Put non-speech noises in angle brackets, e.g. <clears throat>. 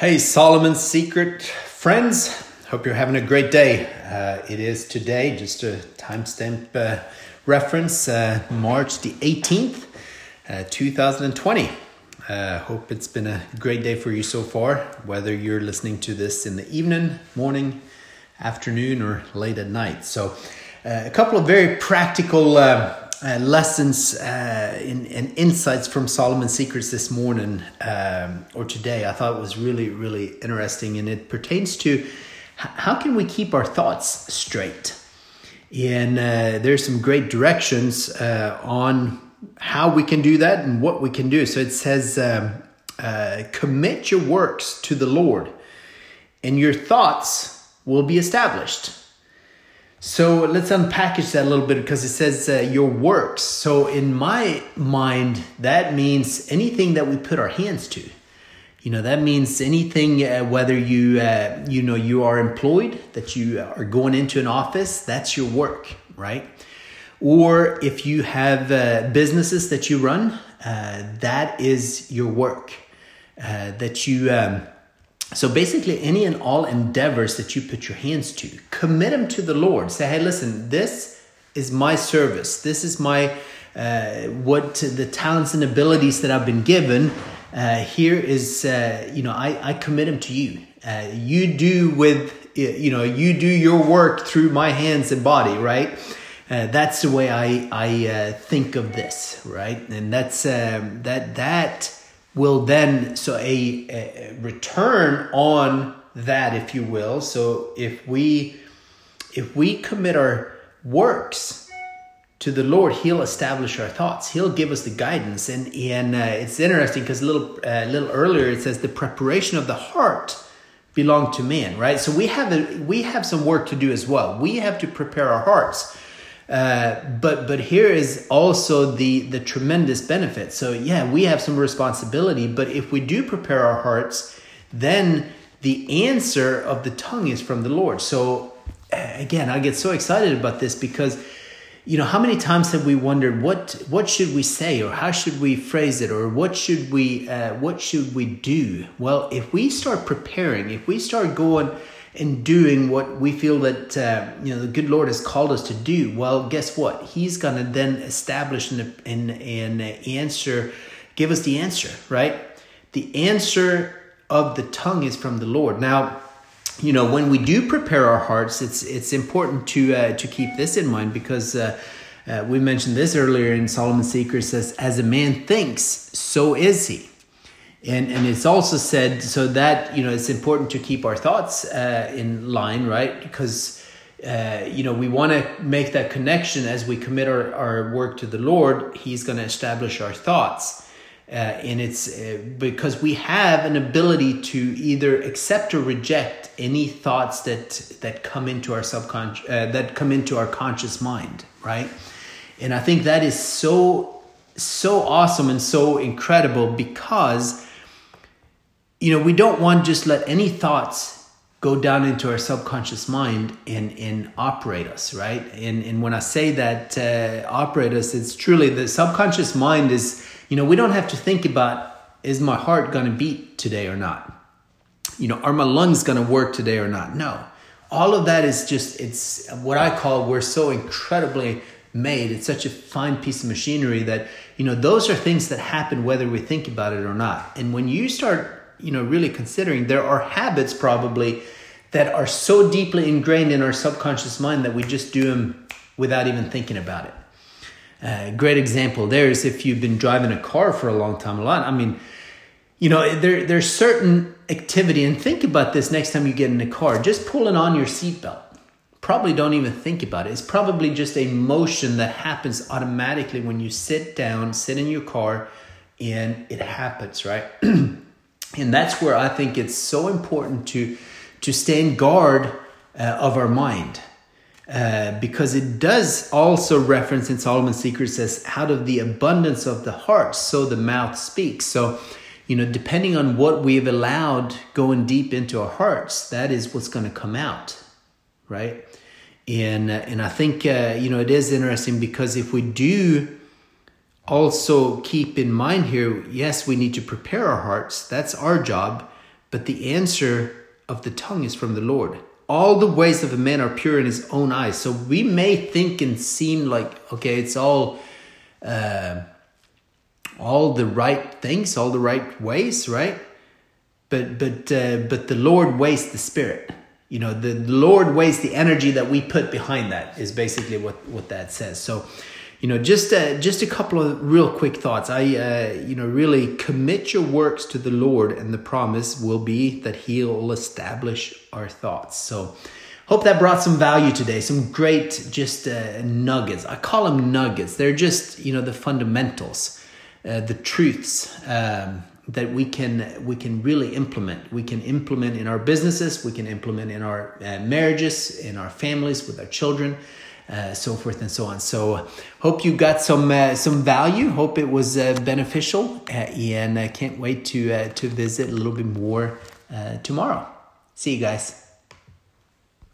Hey, Solomon's Secret friends. Hope you're having a great day. Uh, it is today, just a timestamp uh, reference, uh, March the 18th, uh, 2020. Uh, hope it's been a great day for you so far, whether you're listening to this in the evening, morning, afternoon, or late at night. So, uh, a couple of very practical uh, lessons uh, in, and insights from Solomon's Secrets this morning um, or today I thought was really, really interesting. And it pertains to how can we keep our thoughts straight? And uh, there's some great directions uh, on how we can do that and what we can do. So it says, um, uh, commit your works to the Lord, and your thoughts will be established. So let's unpackage that a little bit because it says uh, your works. So in my mind, that means anything that we put our hands to. You know that means anything uh, whether you uh, you know you are employed that you are going into an office that's your work right or if you have uh, businesses that you run uh, that is your work uh, that you um, so basically, any and all endeavors that you put your hands to, commit them to the Lord. Say, hey, listen, this is my service. This is my uh, what the talents and abilities that I've been given. Uh, here is, uh, you know, I, I commit them to you. Uh, you do with, you know, you do your work through my hands and body, right? Uh, that's the way I I uh, think of this, right? And that's um, that that will then so a, a, return on that if you will. So if we if we commit our works to the lord he'll establish our thoughts. He'll give us the guidance. And and uh, it's interesting because a little uh, a little earlier it says the preparation of the heart belong to man right? So we have a, we have some work to do as well. We have to prepare our hearts uh, but but here is also the the tremendous benefit. So yeah, we have some responsibility, but if we do prepare our hearts, then the answer of the tongue is from the Lord. So uh, again, I get so excited about this because you know how many times have we wondered what what should we say or how should we phrase it or what should we uh, what should we do well if we start preparing if we start going in doing what we feel that uh, you know the good Lord has called us to do, well, guess what? He's to then establish an, an, an answer, give us the answer, right? The answer of the tongue is from the Lord. Now, you know, when we do prepare our hearts, it's it's important to uh, to keep this in mind because. Uh, uh, we mentioned this earlier in Solomon's Secret says, as a man thinks, so is he and and it's also said so that you know it's important to keep our thoughts uh, in line right? Because uh, you know we want to make that connection as we commit our, our work to the lord he's going to establish our thoughts. Uh, and it's uh, because we have an ability to either accept or reject any thoughts that that come into our subconscious uh, that come into our conscious mind right? And i think that is so so awesome and so incredible because you know, we don't want just let any thoughts go down into our subconscious mind and, and operate us, right? And, and when I say that uh, operate us, it's truly the subconscious mind is, you know, we don't have to think about is my heart going to beat today or not? You know, are my lungs going to work today or not? No. All of that is just, it's what I call, we're so incredibly made. It's such a fine piece of machinery that, you know, those are things that happen whether we think about it or not. And when you start you know really considering there are habits probably that are so deeply ingrained in our subconscious mind that we just do them without even thinking about it. Uh, great example there is if you've been driving a car for a long time a lot i mean you know there, there's certain activity and think about this next time you get in a car just pulling on your seatbelt. Probably don't even think about it. It's probably just a motion that happens automatically when you sit down sit in your car and it happens right <clears throat> and that's where I think it's so important to to stand guard uh, of our mind. Uh, because it does also reference in Solomon's Secret says, out of the abundance of the heart, so the mouth speaks. So, you know, depending on what we've allowed going deep into our hearts, that is what's going to come out, right? And uh, and I think uh, you know it is interesting because if we do also keep in mind here yes we need to prepare our hearts that's our job but the answer of the tongue is from the Lord. All the ways of a man are pure in his own eyes. So we may think and seem like, okay, it's all. Uh, all the right things, all the right ways, right? But but uh, but the Lord weighs the spirit. You know, the Lord weighs the energy that we put behind that. Is basically what what that says. So, you know, just uh, just a couple of real quick thoughts. I uh, you know really commit your works to the Lord, and the promise will be that He'll establish our thoughts. So. Hope that brought some value today. Some great just uh, nuggets. I call them nuggets. They're just, you know, the fundamentals uh, the truths um, that we can we can really implement. We can implement in our businesses. We can implement in our uh, marriages, in our families, with our children. Uh, so forth and so on. So, hope you got some uh, some value. Hope it was uh, beneficial, uh, and I can't wait to uh, to visit a little bit more tomorrow. See you guys.